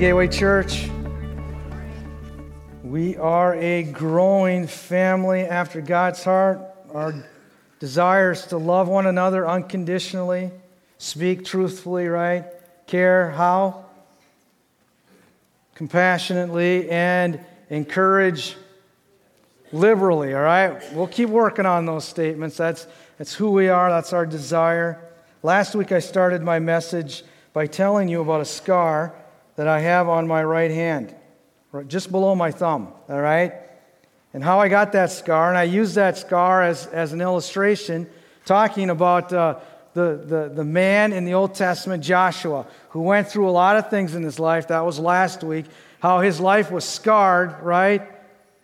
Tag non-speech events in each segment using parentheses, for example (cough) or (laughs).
Gateway Church. We are a growing family after God's heart. Our desire is to love one another unconditionally, speak truthfully, right? Care how? Compassionately, and encourage liberally, all right? We'll keep working on those statements. That's, that's who we are, that's our desire. Last week I started my message by telling you about a scar that I have on my right hand, just below my thumb, all right? And how I got that scar. And I use that scar as, as an illustration, talking about uh, the, the, the man in the Old Testament, Joshua, who went through a lot of things in his life. That was last week. How his life was scarred, right?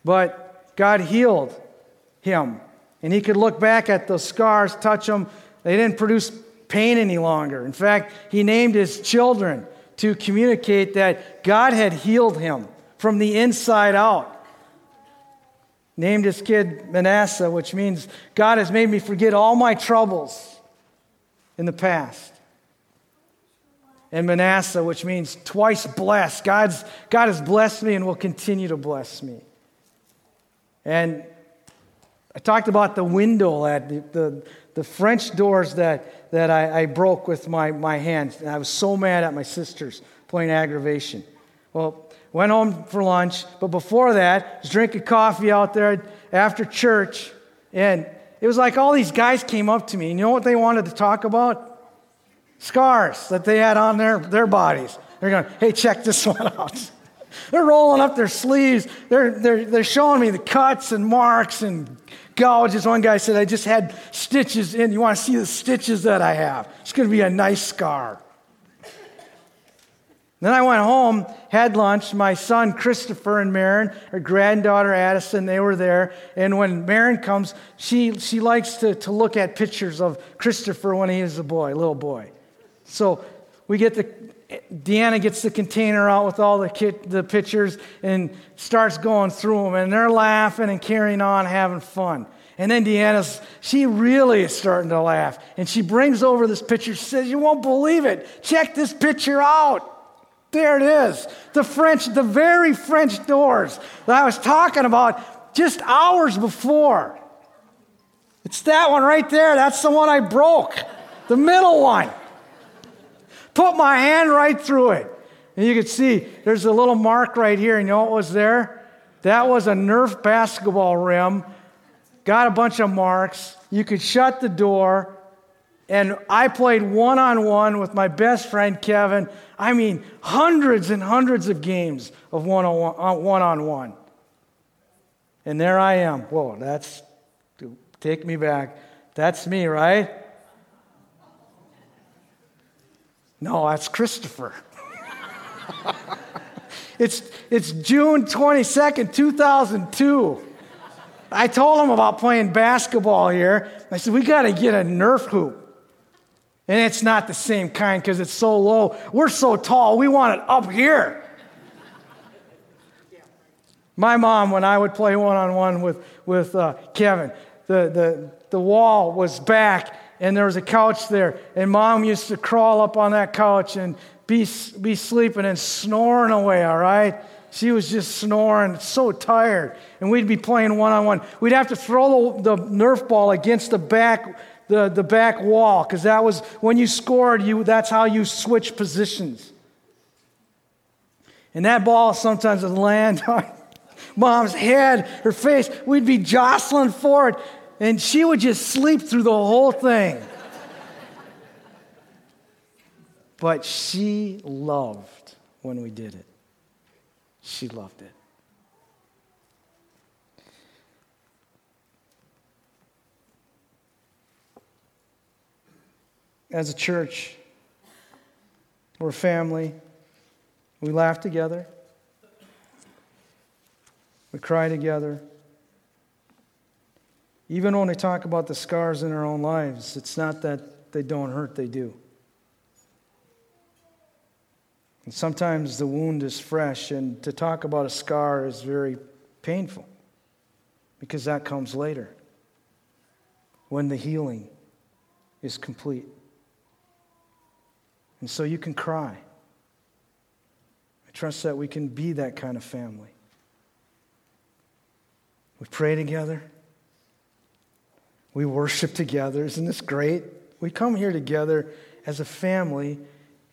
But God healed him. And he could look back at those scars, touch them. They didn't produce pain any longer. In fact, he named his children to communicate that God had healed him from the inside out. Named his kid Manasseh, which means God has made me forget all my troubles in the past. And Manasseh, which means twice blessed. God's, God has blessed me and will continue to bless me. And I talked about the window at the, the, the French doors that, that I, I, broke with my, my hands. And I was so mad at my sisters playing aggravation. Well, went home for lunch, but before that, was drinking coffee out there after church, and it was like all these guys came up to me. And you know what they wanted to talk about? Scars that they had on their, their bodies. They're going, hey, check this (laughs) one out. They're rolling up their sleeves. They're, they're, they're showing me the cuts and marks and gouges. One guy said, I just had stitches in. You want to see the stitches that I have? It's going to be a nice scar. Then I went home, had lunch. My son Christopher and Marin, her granddaughter Addison, they were there. And when Marin comes, she, she likes to, to look at pictures of Christopher when he was a boy, little boy. So we get the, Deanna gets the container out with all the, kit, the pictures and starts going through them. And they're laughing and carrying on, having fun. And then Deanna's, she really is starting to laugh. And she brings over this picture. She says, You won't believe it. Check this picture out. There it is. The French, the very French doors that I was talking about just hours before. It's that one right there. That's the one I broke. The middle one. Put my hand right through it. And you can see there's a little mark right here. And you know what was there? That was a Nerf basketball rim. Got a bunch of marks. You could shut the door. And I played one on one with my best friend Kevin. I mean, hundreds and hundreds of games of one on one. And there I am. Whoa, that's, take me back. That's me, right? No, that's Christopher. (laughs) it's, it's June 22nd, 2002. I told him about playing basketball here. I said, we got to get a Nerf hoop. And it's not the same kind because it's so low. We're so tall, we want it up here. My mom, when I would play one on one with, with uh, Kevin, the, the, the wall was back and there was a couch there. And mom used to crawl up on that couch and be, be sleeping and snoring away, all right? She was just snoring, so tired. And we'd be playing one on one. We'd have to throw the, the Nerf ball against the back the, the back wall because that was when you scored you that's how you switch positions and that ball sometimes would land (laughs) on mom's head her face we'd be jostling for it and she would just sleep through the whole thing but she loved when we did it she loved it as a church. We're a family. We laugh together. We cry together. Even when we talk about the scars in our own lives, it's not that they don't hurt, they do. And sometimes the wound is fresh, and to talk about a scar is very painful because that comes later when the healing is complete. And so you can cry. I trust that we can be that kind of family. We pray together. We worship together. Isn't this great? We come here together as a family,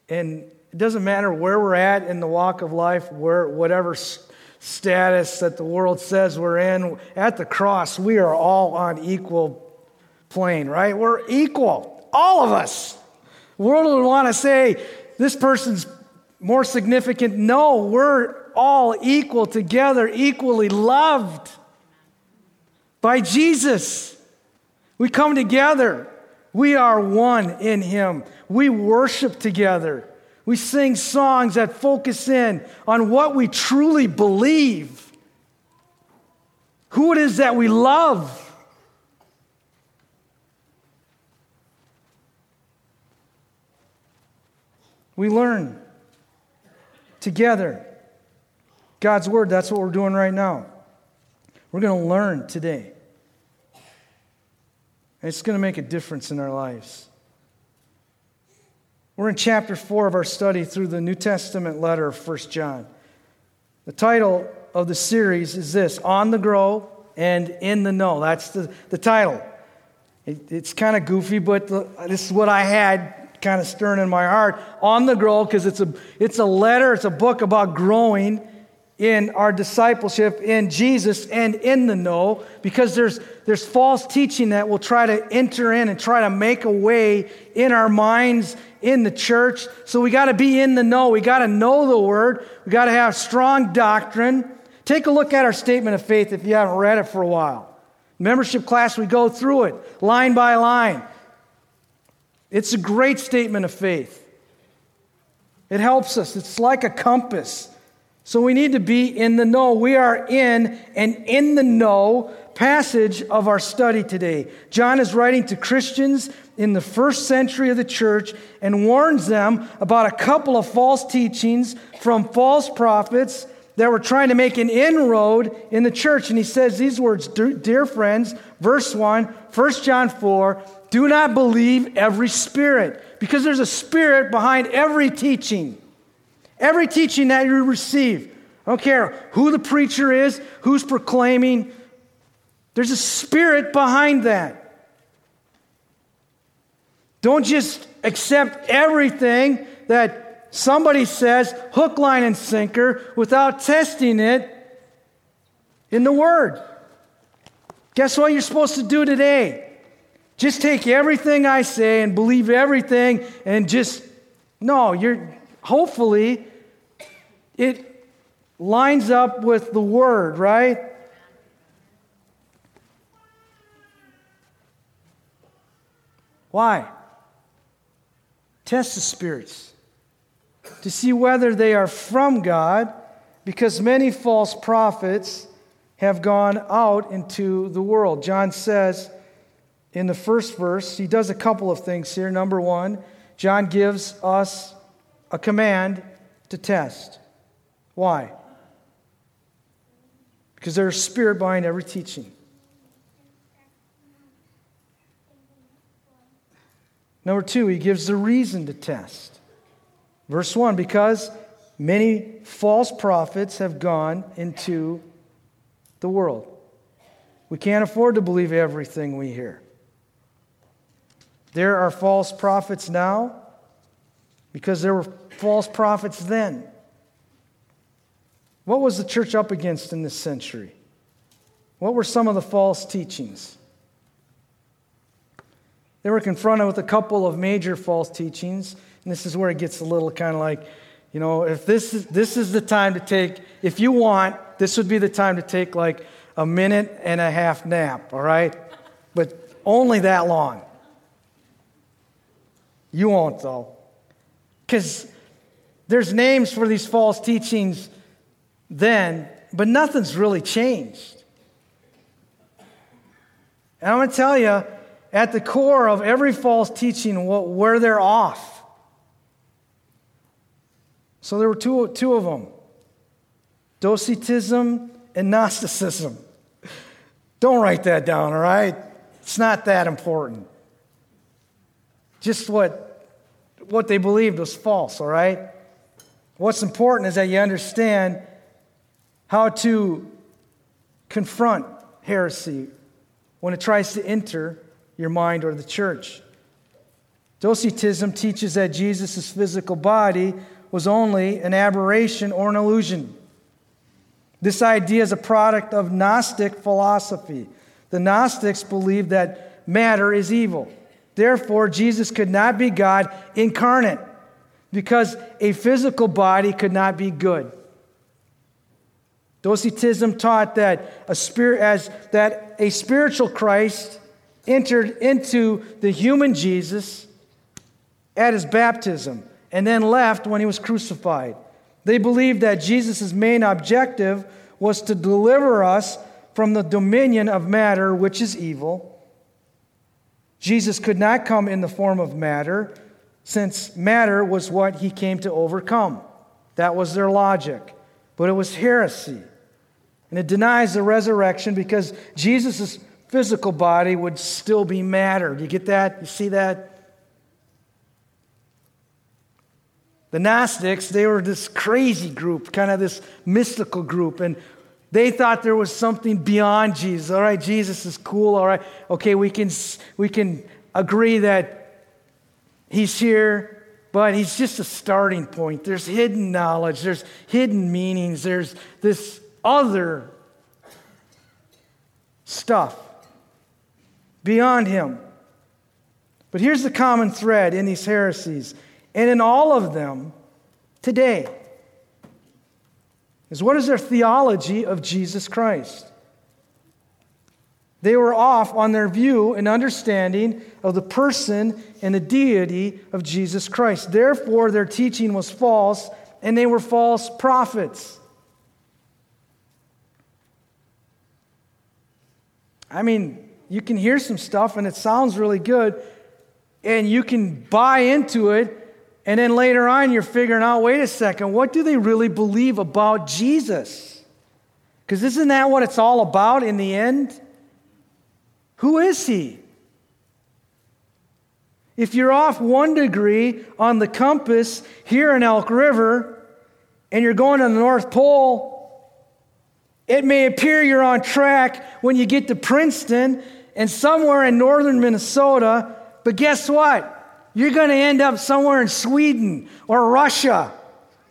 and it doesn't matter where we're at in the walk of life, where whatever status that the world says we're in, at the cross, we are all on equal plane, right? We're equal, all of us. The world would want to say this person's more significant. No, we're all equal together, equally loved by Jesus. We come together. We are one in Him. We worship together. We sing songs that focus in on what we truly believe, who it is that we love. We learn together God's Word. That's what we're doing right now. We're going to learn today. And it's going to make a difference in our lives. We're in chapter 4 of our study through the New Testament letter of 1 John. The title of the series is this On the Grow and In the Know. That's the, the title. It, it's kind of goofy, but the, this is what I had kind of stirring in my heart. On the Grow, because it's a, it's a letter, it's a book about growing in our discipleship in Jesus and in the know because there's, there's false teaching that will try to enter in and try to make a way in our minds in the church. So we got to be in the know. We got to know the word. We got to have strong doctrine. Take a look at our statement of faith if you haven't read it for a while. Membership class, we go through it line by line. It's a great statement of faith. It helps us. It's like a compass. So we need to be in the know. We are in an in the know passage of our study today. John is writing to Christians in the first century of the church and warns them about a couple of false teachings from false prophets that were trying to make an inroad in the church. And he says these words Dear friends, verse 1, 1 John 4, do not believe every spirit, because there's a spirit behind every teaching. Every teaching that you receive, I don't care who the preacher is, who's proclaiming, there's a spirit behind that. Don't just accept everything that somebody says, hook, line, and sinker, without testing it in the Word. Guess what you're supposed to do today? Just take everything I say and believe everything and just, no, you're hopefully it lines up with the word, right? Why? Test the spirits to see whether they are from God, because many false prophets have gone out into the world. John says in the first verse, he does a couple of things here. Number one, John gives us a command to test. Why? Because there's a spirit behind every teaching. Number two, he gives the reason to test. Verse 1 because many false prophets have gone into the world. We can't afford to believe everything we hear. There are false prophets now because there were false prophets then. What was the church up against in this century? What were some of the false teachings? They were confronted with a couple of major false teachings, and this is where it gets a little kind of like, you know, if this is, this is the time to take, if you want, this would be the time to take like a minute and a half nap, all right? But only that long. You won't, though. Because there's names for these false teachings then, but nothing's really changed. And I'm going to tell you, at the core of every false teaching, where they're off. So there were two, two of them Docetism and Gnosticism. Don't write that down, all right? It's not that important. Just what, what they believed was false, all right? what's important is that you understand how to confront heresy when it tries to enter your mind or the church. Docetism teaches that Jesus' physical body was only an aberration or an illusion. This idea is a product of Gnostic philosophy. The Gnostics believed that matter is evil. Therefore, Jesus could not be God incarnate because a physical body could not be good. Docetism taught that a spirit as that a spiritual Christ entered into the human Jesus at his baptism and then left when he was crucified. They believed that Jesus' main objective was to deliver us from the dominion of matter, which is evil. Jesus could not come in the form of matter, since matter was what he came to overcome. That was their logic. But it was heresy. And it denies the resurrection because Jesus' physical body would still be matter. Do you get that? You see that? The Gnostics, they were this crazy group, kind of this mystical group, and they thought there was something beyond Jesus. All right, Jesus is cool. All right, okay, we can, we can agree that he's here, but he's just a starting point. There's hidden knowledge, there's hidden meanings, there's this other stuff beyond him. But here's the common thread in these heresies and in all of them today is what is their theology of Jesus Christ? They were off on their view and understanding of the person and the deity of Jesus Christ. Therefore, their teaching was false, and they were false prophets. I mean, you can hear some stuff and it sounds really good, and you can buy into it and then later on, you're figuring out wait a second, what do they really believe about Jesus? Because isn't that what it's all about in the end? Who is he? If you're off one degree on the compass here in Elk River and you're going to the North Pole, it may appear you're on track when you get to Princeton and somewhere in northern Minnesota, but guess what? You're going to end up somewhere in Sweden or Russia,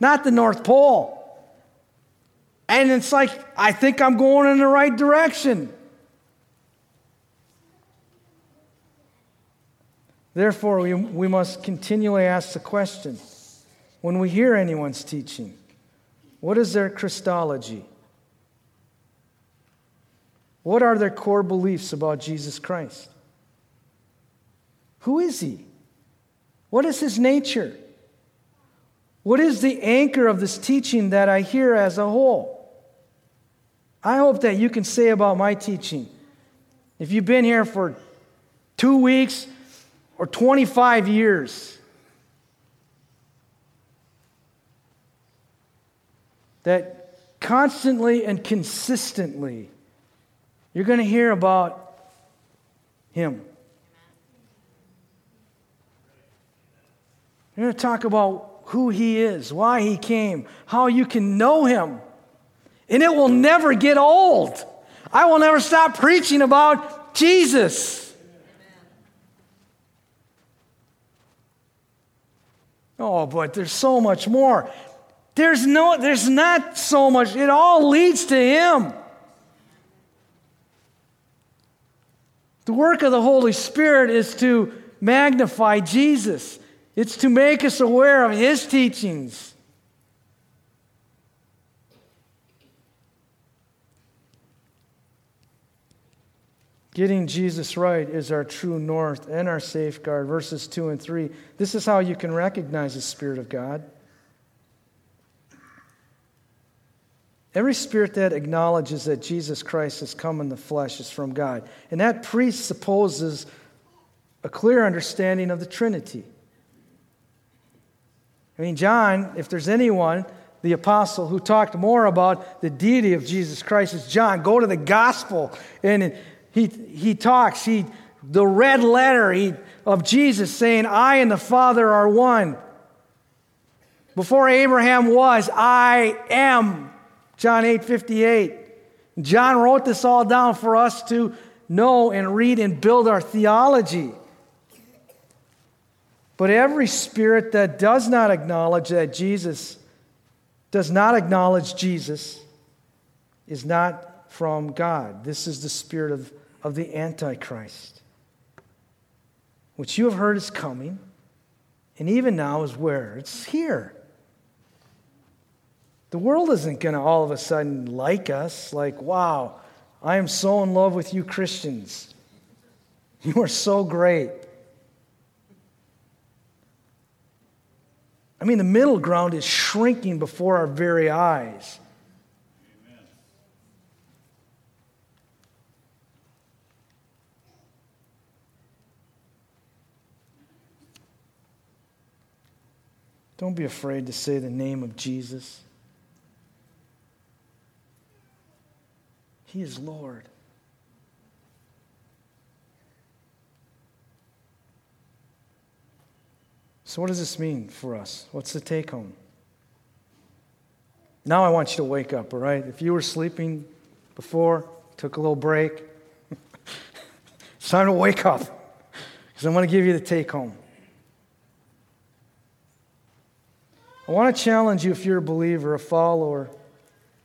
not the North Pole. And it's like, I think I'm going in the right direction. Therefore, we, we must continually ask the question when we hear anyone's teaching what is their Christology? What are their core beliefs about Jesus Christ? Who is he? What is his nature? What is the anchor of this teaching that I hear as a whole? I hope that you can say about my teaching. If you've been here for two weeks or 25 years, that constantly and consistently you're going to hear about him. We're going to talk about who he is, why he came, how you can know him. And it will never get old. I will never stop preaching about Jesus. Oh, but there's so much more. There's no there's not so much. It all leads to him. The work of the Holy Spirit is to magnify Jesus. It's to make us aware of His teachings. Getting Jesus right is our true north and our safeguard. Verses 2 and 3. This is how you can recognize the Spirit of God. Every spirit that acknowledges that Jesus Christ has come in the flesh is from God. And that presupposes a clear understanding of the Trinity. I mean, John, if there's anyone, the apostle, who talked more about the deity of Jesus Christ is John. Go to the gospel. And he, he talks, he, the red letter he, of Jesus saying, I and the Father are one. Before Abraham was, I am. John 8 58. John wrote this all down for us to know and read and build our theology. But every spirit that does not acknowledge that Jesus does not acknowledge Jesus is not from God. This is the spirit of, of the Antichrist, What you have heard is coming, and even now is where? It's here. The world isn't going to all of a sudden like us, like, wow, I am so in love with you Christians. (laughs) You are so great. I mean, the middle ground is shrinking before our very eyes. Amen. Don't be afraid to say the name of Jesus. He is Lord. So, what does this mean for us? What's the take home? Now, I want you to wake up, all right? If you were sleeping before, took a little break, (laughs) it's time to wake up because I'm going to give you the take home. I want to challenge you if you're a believer, a follower,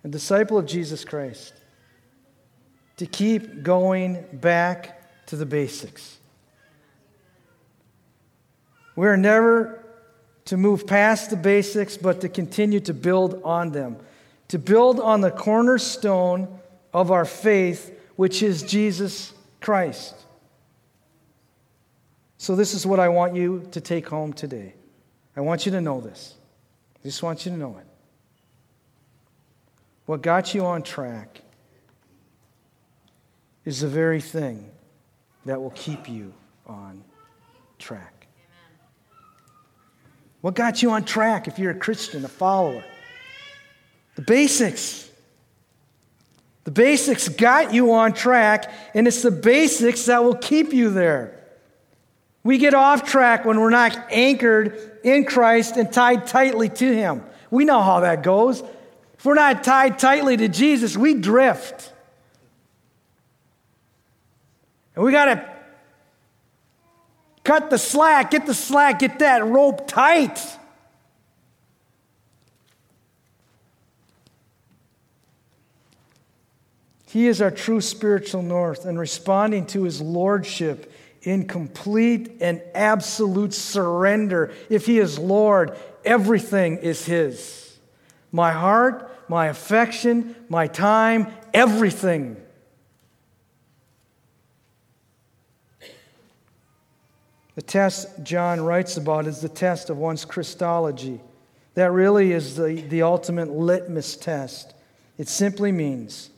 a disciple of Jesus Christ to keep going back to the basics. We are never to move past the basics, but to continue to build on them, to build on the cornerstone of our faith, which is Jesus Christ. So, this is what I want you to take home today. I want you to know this. I just want you to know it. What got you on track is the very thing that will keep you on track. What got you on track if you're a Christian, a follower? The basics. The basics got you on track, and it's the basics that will keep you there. We get off track when we're not anchored in Christ and tied tightly to Him. We know how that goes. If we're not tied tightly to Jesus, we drift. And we got to cut the slack, get the slack, get that rope tight. He is our true spiritual north, and responding to his lordship in complete and absolute surrender. If he is Lord, everything is his. My heart, my affection, my time, everything. The test John writes about is the test of one's Christology. That really is the, the ultimate litmus test. It simply means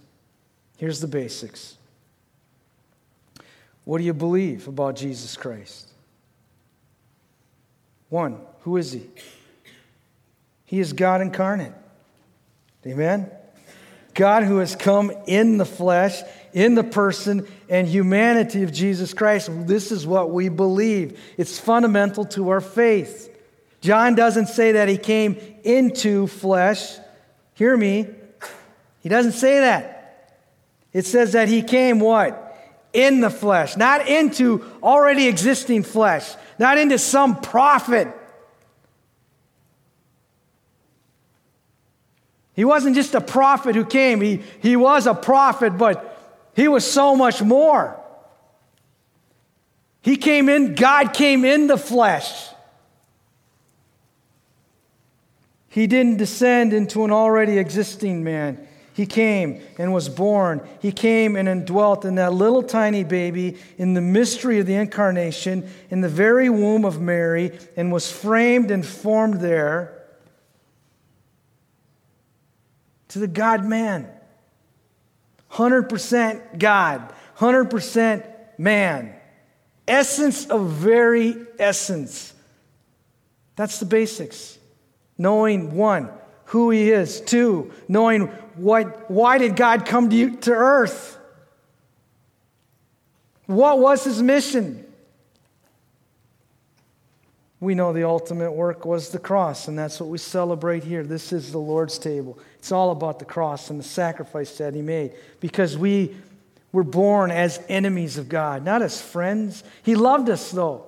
here's the basics. What do you believe about Jesus Christ? One, who is he? He is God incarnate. Amen? God who has come in the flesh in the person and humanity of Jesus Christ. This is what we believe. It's fundamental to our faith. John doesn't say that he came into flesh. Hear me. He doesn't say that. It says that he came what? In the flesh, not into already existing flesh, not into some prophet. He wasn't just a prophet who came. He, he was a prophet, but he was so much more. He came in, God came in the flesh. He didn't descend into an already existing man. He came and was born. He came and indwelt in that little tiny baby in the mystery of the incarnation in the very womb of Mary and was framed and formed there to the God man. 100% God, 100% man. Essence of very essence. That's the basics. Knowing one, who he is. Two, knowing what, why did God come to, you, to earth? What was his mission? We know the ultimate work was the cross, and that's what we celebrate here. This is the Lord's table. It's all about the cross and the sacrifice that He made because we were born as enemies of God, not as friends. He loved us, though.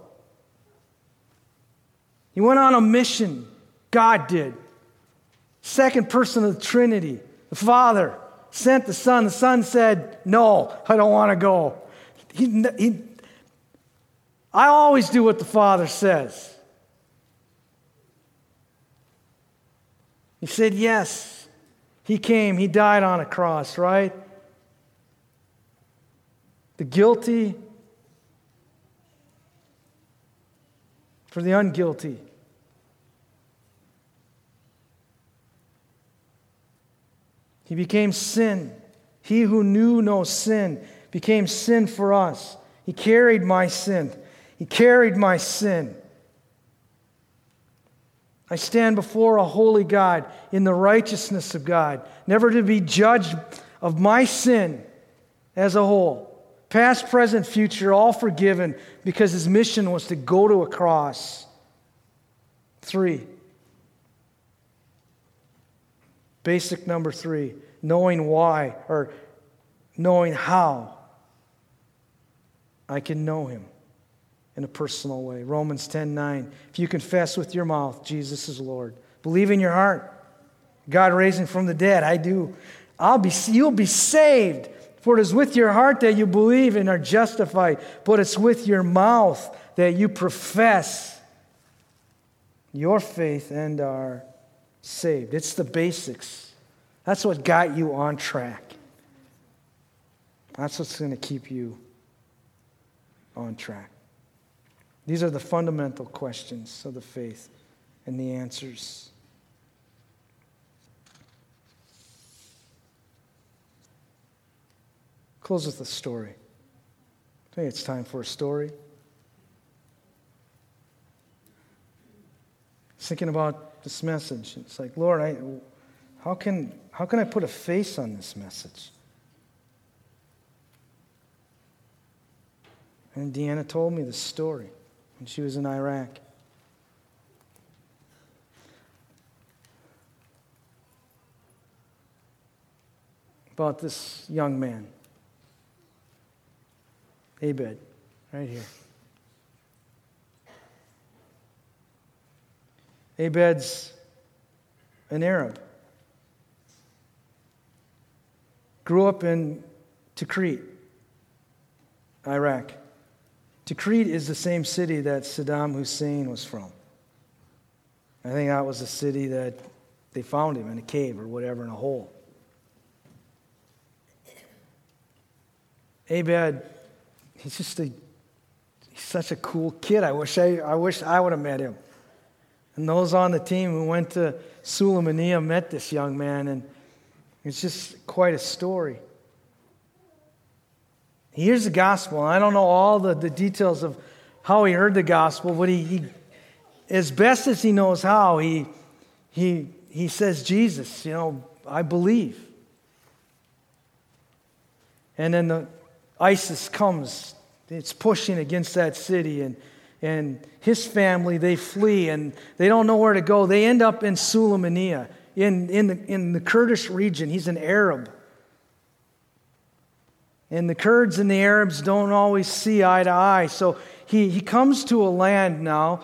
He went on a mission. God did. Second person of the Trinity, the Father, sent the Son. The Son said, No, I don't want to go. He, he, I always do what the Father says. He said, Yes. He came, he died on a cross, right? The guilty for the unguilty. He became sin. He who knew no sin became sin for us. He carried my sin. He carried my sin. I stand before a holy God in the righteousness of God, never to be judged of my sin as a whole. Past, present, future, all forgiven because his mission was to go to a cross. Three. Basic number three knowing why or knowing how I can know him in a personal way. Romans 10 9. If you confess with your mouth Jesus is Lord, believe in your heart, God raised him from the dead. I do. I'll be, you'll be saved. For it is with your heart that you believe and are justified, but it's with your mouth that you profess your faith and are saved. It's the basics. That's what got you on track. That's what's going to keep you on track. These are the fundamental questions of the faith and the answers. Close with a story. I think it's time for a story. Thinking about this message, it's like, Lord, I, how, can, how can I put a face on this message? And Deanna told me the story when she was in Iraq. About this young man, Abed, right here. Abed's an Arab. Grew up in Tikrit, Iraq. Tikrit is the same city that Saddam Hussein was from. I think that was the city that they found him in a cave or whatever in a hole. Abed, he's just a he's such a cool kid. I wish I, I wish I would have met him. And those on the team who went to Sulaymaniyah met this young man, and it's just quite a story. He hears the gospel. I don't know all the, the details of how he heard the gospel, but he, he as best as he knows how, he, he, he says, Jesus, you know, I believe. And then the ISIS comes, it's pushing against that city, and, and his family, they flee, and they don't know where to go. They end up in Sulaymaniyah, in, in, the, in the Kurdish region. He's an Arab. And the Kurds and the Arabs don't always see eye to eye. So he, he comes to a land now.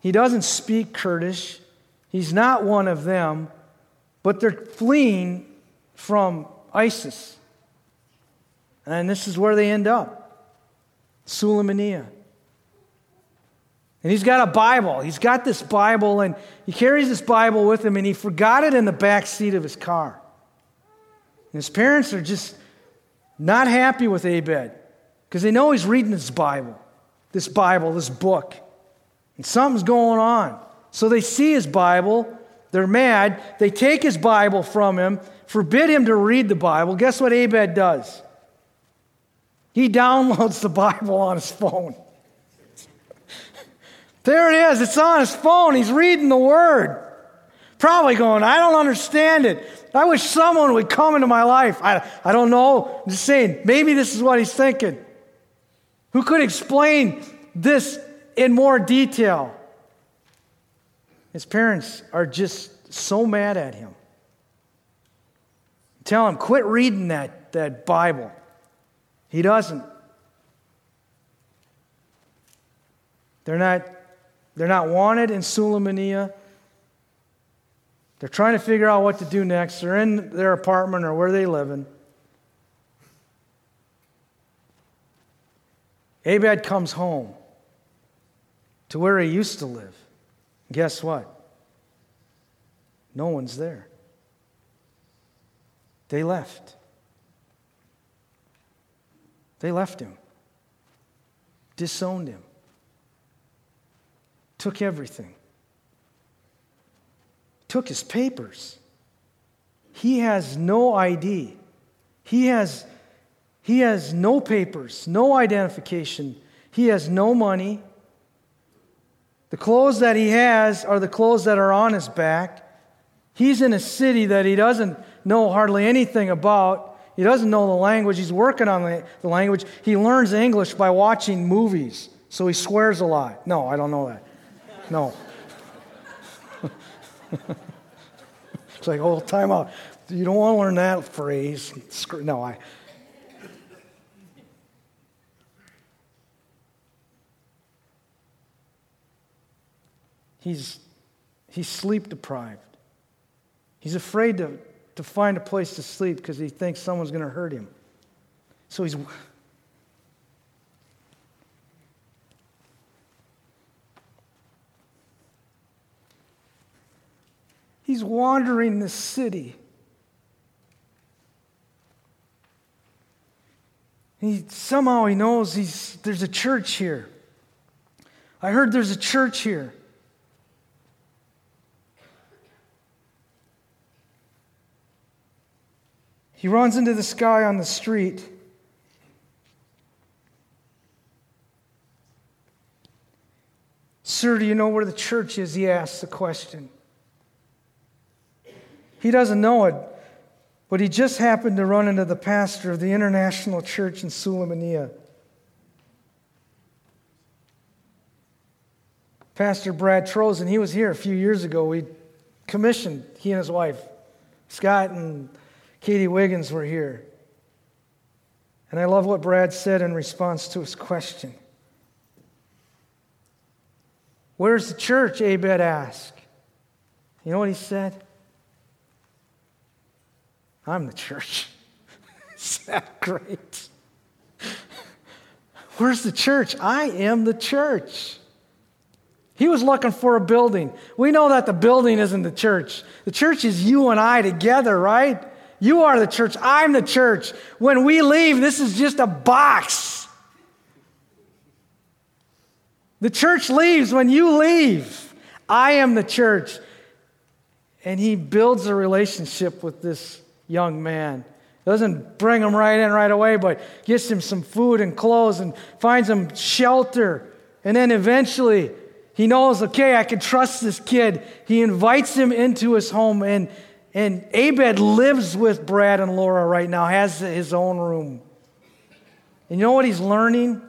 He doesn't speak Kurdish, he's not one of them, but they're fleeing from ISIS. And this is where they end up Sulaymaniyah. And he's got a Bible. He's got this Bible, and he carries this Bible with him, and he forgot it in the back seat of his car. And his parents are just not happy with Abed because they know he's reading this Bible, this Bible, this book. And something's going on. So they see his Bible, they're mad, they take his Bible from him, forbid him to read the Bible. Guess what Abed does? He downloads the Bible on his phone. (laughs) there it is, it's on his phone. He's reading the Word. Probably going, I don't understand it. I wish someone would come into my life. I, I don't know. I'm just saying, maybe this is what he's thinking. Who could explain this in more detail? His parents are just so mad at him. Tell him, quit reading that, that Bible. He doesn't. They're not, they're not wanted in Sulaymaniyah. They're trying to figure out what to do next. They're in their apartment or where they live in. Abed comes home to where he used to live. Guess what? No one's there. They left. They left him, disowned him, took everything, took his papers. He has no ID. He has, he has no papers, no identification. He has no money. The clothes that he has are the clothes that are on his back. He's in a city that he doesn't know hardly anything about. He doesn't know the language. He's working on the, the language. He learns English by watching movies, so he swears a lot. No, I don't know that. No. (laughs) it's like, oh, time out. You don't want to learn that phrase. No, I. He's, he's sleep deprived. He's afraid to, to find a place to sleep because he thinks someone's going to hurt him. So he's. He's wandering the city. He, somehow he knows he's, there's a church here. I heard there's a church here. He runs into this guy on the street. Sir, do you know where the church is? He asks the question. He doesn't know it, but he just happened to run into the pastor of the International Church in Sulaymaniyah. Pastor Brad Trozen, he was here a few years ago. We commissioned, he and his wife, Scott and Katie Wiggins were here. And I love what Brad said in response to his question. Where's the church? Abed asked. You know what he said? I'm the church. (laughs) Is that great? Where's the church? I am the church. He was looking for a building. We know that the building isn't the church. The church is you and I together, right? You are the church. I'm the church. When we leave, this is just a box. The church leaves when you leave. I am the church. And he builds a relationship with this young man. Doesn't bring him right in right away, but gets him some food and clothes and finds him shelter. And then eventually he knows, okay, I can trust this kid. He invites him into his home and and Abed lives with Brad and Laura right now, has his own room. And you know what he's learning?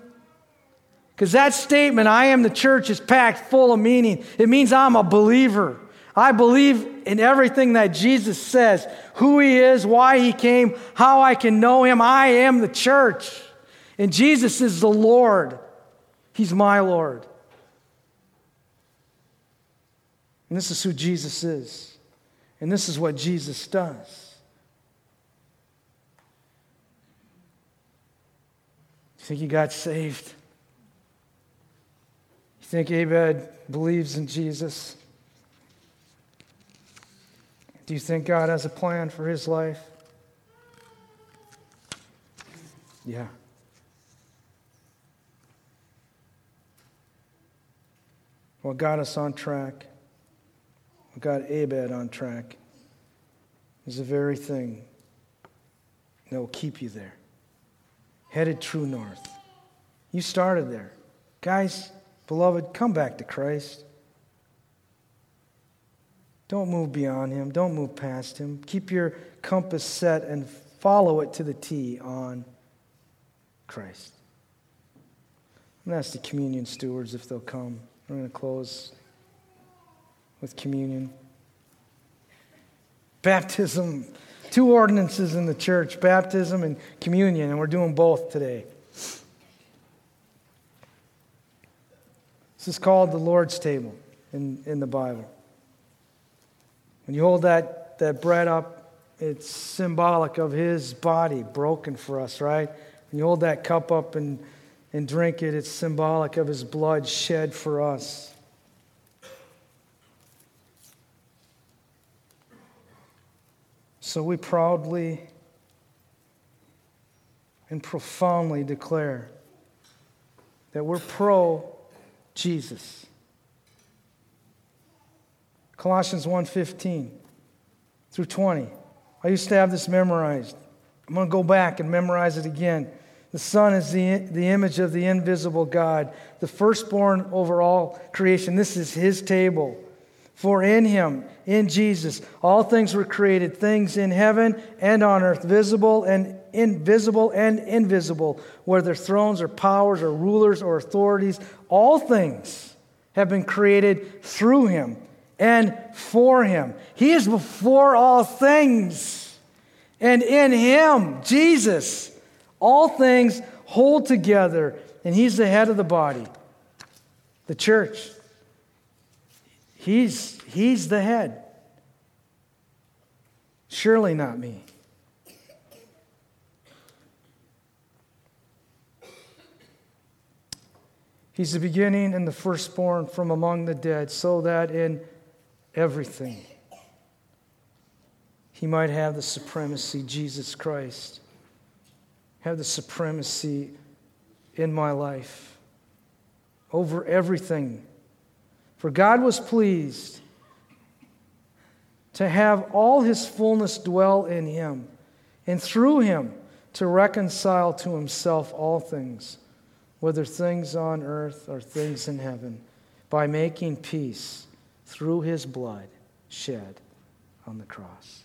Because that statement, I am the church, is packed full of meaning. It means I'm a believer. I believe in everything that Jesus says who he is, why he came, how I can know him. I am the church. And Jesus is the Lord. He's my Lord. And this is who Jesus is. And this is what Jesus does. You think he got saved? You think Abed believes in Jesus? Do you think God has a plan for his life? Yeah. What got us on track what got Abed on track is the very thing that will keep you there. Headed true north. You started there. Guys, beloved, come back to Christ. Don't move beyond him. Don't move past him. Keep your compass set and follow it to the T on Christ. I'm going to ask the communion stewards if they'll come. We're going to close with communion. Baptism, two ordinances in the church baptism and communion, and we're doing both today. This is called the Lord's table in, in the Bible. When you hold that, that bread up, it's symbolic of his body broken for us, right? When you hold that cup up and, and drink it, it's symbolic of his blood shed for us. So we proudly and profoundly declare that we're pro Jesus. Colossians 1:15 through 20. I used to have this memorized. I'm going to go back and memorize it again. The Son is the, the image of the invisible God, the firstborn over all creation. This is His table. For in Him, in Jesus, all things were created, things in heaven and on earth, visible and invisible and invisible, whether thrones or powers or rulers or authorities, all things have been created through Him and for Him. He is before all things. And in Him, Jesus, all things hold together, and He's the head of the body, the church. He's, he's the head. Surely not me. He's the beginning and the firstborn from among the dead, so that in everything. He might have the supremacy, Jesus Christ, have the supremacy in my life. Over everything. For God was pleased to have all his fullness dwell in him, and through him to reconcile to himself all things, whether things on earth or things in heaven, by making peace through his blood shed on the cross.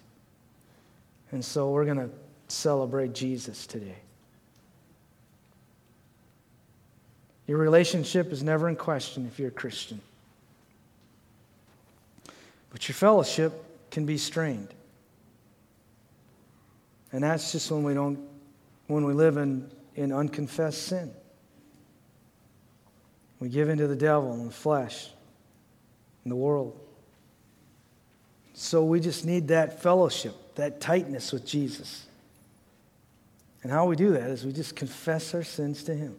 And so we're going to celebrate Jesus today. Your relationship is never in question if you're a Christian. But your fellowship can be strained. And that's just when we don't when we live in, in unconfessed sin. We give in to the devil and the flesh and the world. So we just need that fellowship, that tightness with Jesus. And how we do that is we just confess our sins to Him.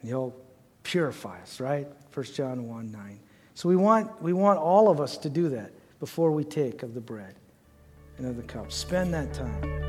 He'll purify us, right? 1 John 1 9. So we want, we want all of us to do that before we take of the bread and of the cup. Spend that time.